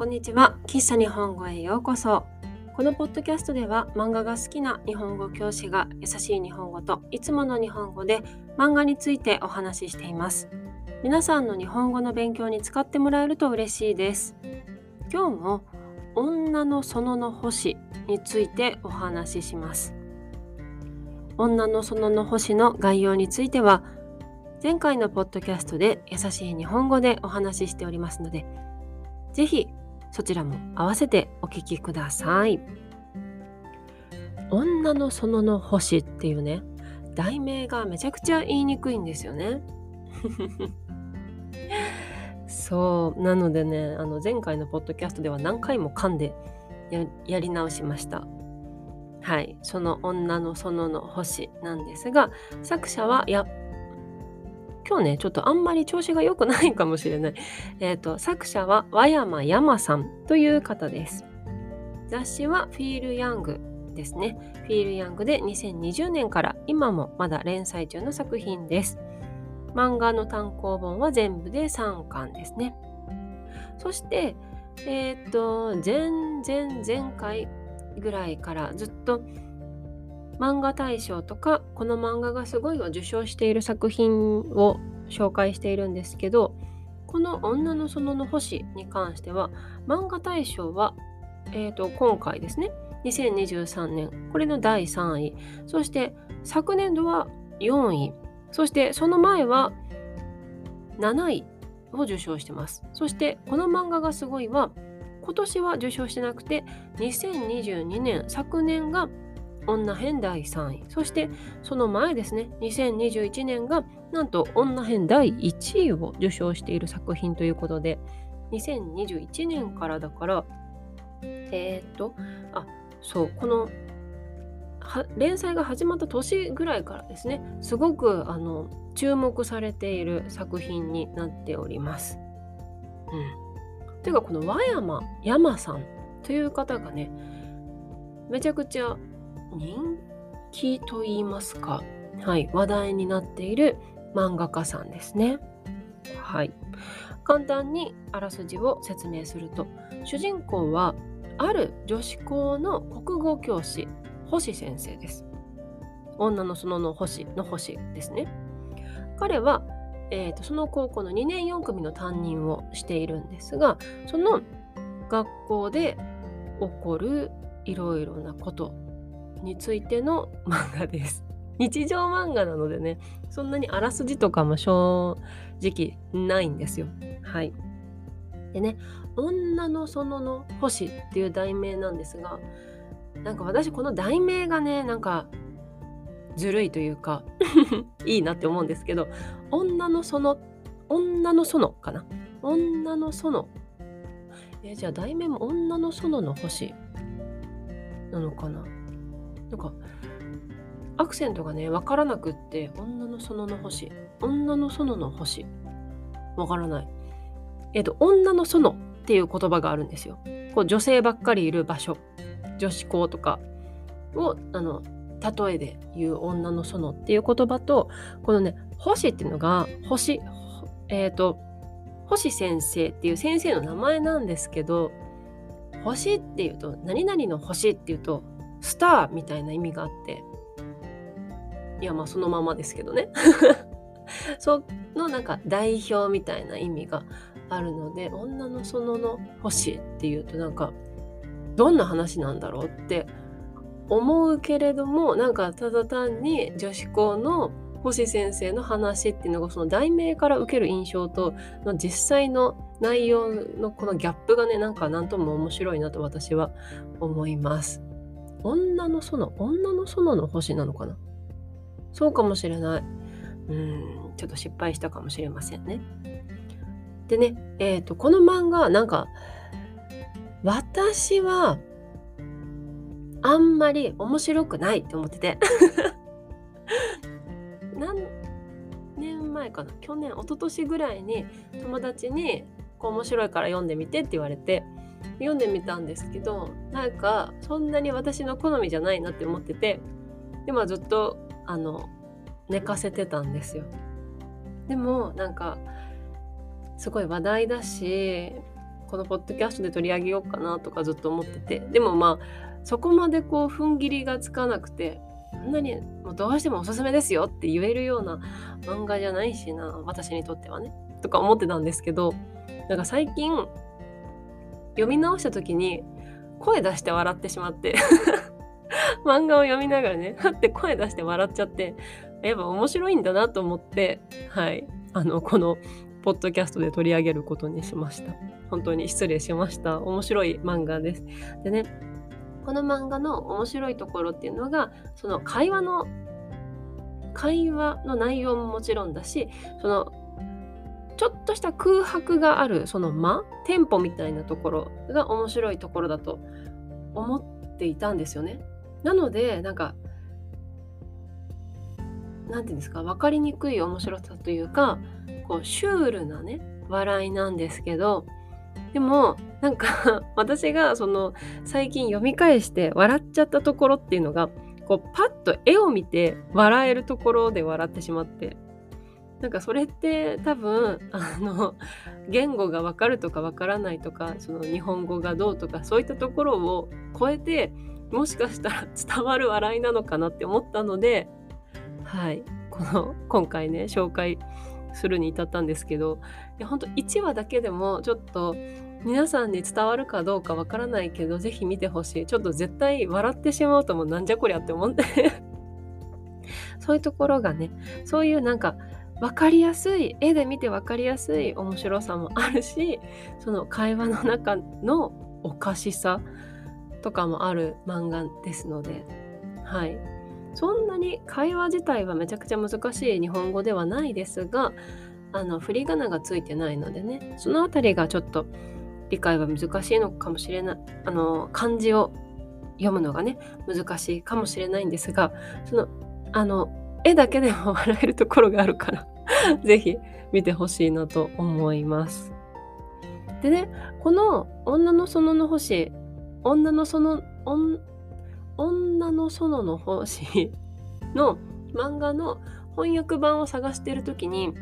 こんにちは。喫茶日本語へようこそ。このポッドキャストでは漫画が好きな日本語教師が優しい日本語といつもの日本語で漫画についてお話ししています。皆さんの日本語の勉強に使ってもらえると嬉しいです。今日も女の園の星についてお話しします。女の園の星の概要については前回のポッドキャストで優しい日本語でお話ししておりますのでぜひそちらも合わせてお聞きください。女の園の星っていうね、題名がめちゃくちゃ言いにくいんですよね。そう、なのでね、あの前回のポッドキャストでは何回も噛んでやり直しました。はい、その女の園の星なんですが、作者はや今日ね、ちょっとあんまり調子が良くないかもしれない。え、ー、と、作者は和山山さんという方です。雑誌はフィール・ヤングですね。フィール・ヤングで2020年から今もまだ連載中の作品です。漫画の単行本は全部で3巻ですね。そして、えっ、ー、と、前々前回ぐらいからずっと漫画大賞とかこの漫画がすごいを受賞している作品を紹介しているんですけどこの「女の園の星」に関しては漫画大賞は、えーと、今回ですね。2023年これの第3位。そして昨年度は4位。そしてその前は7位を受賞してます。そしてこの漫画がすごいは今年は受賞してなくて2022年昨年が女編第3位。そしてその前ですね。2021年がなんと女編第1位を受賞している作品ということで。2021年からだからえー、っとあそうこの連載が始まった年ぐらいからですね。すごくあの注目されている作品になっております。うん、ていうかこの和山山さんという方がねめちゃくちゃ人気と言いますか、はい、話題になっている漫画家さんですね。はい。簡単にあらすじを説明すると、主人公はある女子校の国語教師、星先生です。女の園の星の星ですね。彼は、えーと、その高校の2年4組の担任をしているんですが、その学校で起こるいろいろなことについての漫画です。日常漫画なのでね、そんなにあらすじとかも正直ないんですよ。はい。でね、女の園の星っていう題名なんですが、なんか私この題名がね、なんかずるいというか いいなって思うんですけど、女の園、女の園かな？女の園。えじゃあ題名も女の園の星なのかな？なんかアクセントがね分からなくって女の園の星。女の園の星。分からない。えっ、と女の園っていう言葉があるんですよ。こう女性ばっかりいる場所。女子校とかをあの例えで言う女の園っていう言葉とこのね星っていうのが星えっ、ー、と星先生っていう先生の名前なんですけど星っていうと何々の星っていうとスターみたいな意味があっていやまあそのままですけどね そのなんか代表みたいな意味があるので女の園の星っていうとなんかどんな話なんだろうって思うけれどもなんかただ単に女子校の星先生の話っていうのがその題名から受ける印象と実際の内容のこのギャップがねなんか何とも面白いなと私は思います。女の園女の園の星なのかな？そうかもしれない。うんちょっと失敗したかもしれませんね。でねえっ、ー、とこの漫画なんか私はあんまり面白くないって思ってて。何年前かな？去年一昨年ぐらいに友達にこう面白いから読んでみてって言われて。読んでみたんですけどなんかそんなに私の好みじゃないなって思ってて今ずっとあの寝かせてたんですよ。でもなんかすごい話題だしこのポッドキャストで取り上げようかなとかずっと思っててでもまあそこまでこう踏ん切りがつかなくてこんなにもうどうしてもおすすめですよって言えるような漫画じゃないしな私にとってはねとか思ってたんですけどなんか最近読み直した時に声出して笑ってしまって 漫画を読みながらねはって声出して笑っちゃってやっぱ面白いんだなと思ってはい。あのこのポッドキャストで取り上げることにしました。本当に失礼しました。面白い漫画です。でねこの漫画の面白いところっていうのがその会話の会話の内容ももちろんだしそのちょっとした空白があるその間テンポみたいなところが面白いところだと思っていたんですよね。なのでなんか何て言うんですか分かりにくい面白さというかこうシュールなね笑いなんですけどでもなんか 私がその最近読み返して笑っちゃったところっていうのがこうパッと絵を見て笑えるところで笑ってしまってなんかそれって多分あの言語がわかるとかわからないとかその日本語がどうとかそういったところを超えてもしかしたら伝わる笑いなのかなって思ったのではい。この今回ね紹介するに至ったんですけどいや本当1話だけでもちょっと皆さんに伝わるかどうかわからないけど是非見てほしい。ちょっと絶対笑ってしまうともうなんじゃこりゃって思って。そういうところがねそういうなんか分かりやすい絵で見て分かりやすい面白さもあるしその会話の中のおかしさとかもある漫画ですのではい。そんなに会話自体はめちゃくちゃ難しい日本語ではないですがあの振り仮名がついてないのでねその辺りがちょっと理解は難しいのかもしれないあの漢字を読むのがね難しいかもしれないんですがそのあの絵だけでも笑えるところがあるから 是非見てほしいなと思います。でねこの「女の園の星」女の園女の園の星 の漫画の翻訳版を探してる時に、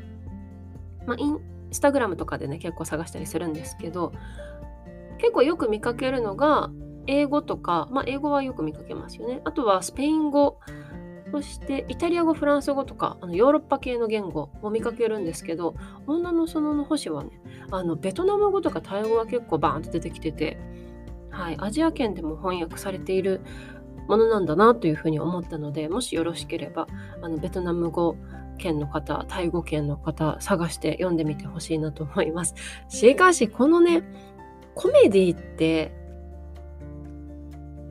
まあ、インスタグラムとかでね結構探したりするんですけど結構よく見かけるのが英語とか、まあ、英語はよく見かけますよねあとはスペイン語そしてイタリア語フランス語とかあのヨーロッパ系の言語も見かけるんですけど女の園の星はねあのベトナム語とかタイ語は結構バーンと出てきてて、はい、アジア圏でも翻訳されているものなんだなというふうに思ったのでもしよろしければあのベトナム語圏の方タイ語圏の方探して読んでみてほしいなと思います。しかしこのねコメディって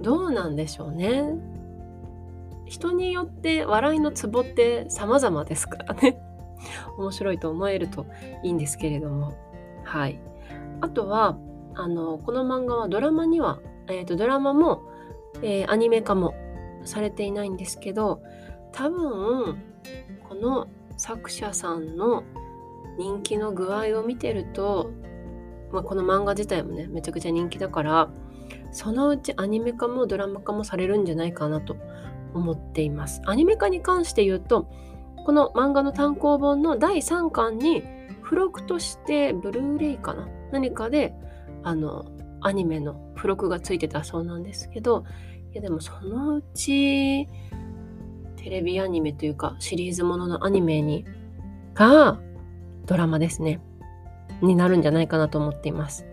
どうなんでしょうね。人によって笑いのツボって様々ですからね。面白いと思えるといいんですけれども。はい。あとはあのこの漫画はドラマには、えーと、ドラマもえー、アニメ化もされていないんですけど多分この作者さんの人気の具合を見てると、まあ、この漫画自体もねめちゃくちゃ人気だからそのうちアニメ化もドラマ化もされるんじゃないかなと思っています。アニメ化に関して言うとこの漫画の単行本の第3巻に付録としてブルーレイかな？何かであのアニメの付録がついてたそうなんですけどいやでもそのうちテレビアニメというかシリーズもののアニメにがドラマですね。になるんじゃないかなと思っています。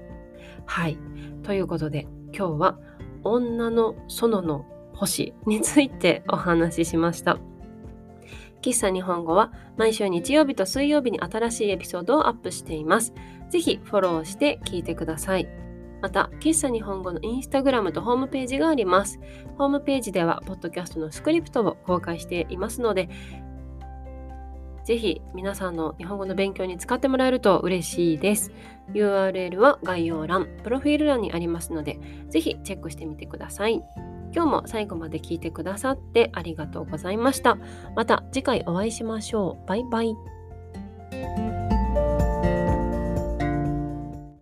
はい。ということで今日は女の園の星についてお話ししました喫茶日本語は毎週日曜日と水曜日に新しいエピソードをアップしています。ぜひフォローして聞いてください。また、喫茶日本語のインスタグラムとホームページがあります。ホームページでは、ポッドキャストのスクリプトを公開していますので、ぜひ皆さんの日本語の勉強に使ってもらえると嬉しいです。URL は概要欄、プロフィール欄にありますので、ぜひチェックしてみてください。今日も最後まで聞いてくださってありがとうございました。また次回お会いしましょう。バイバイ。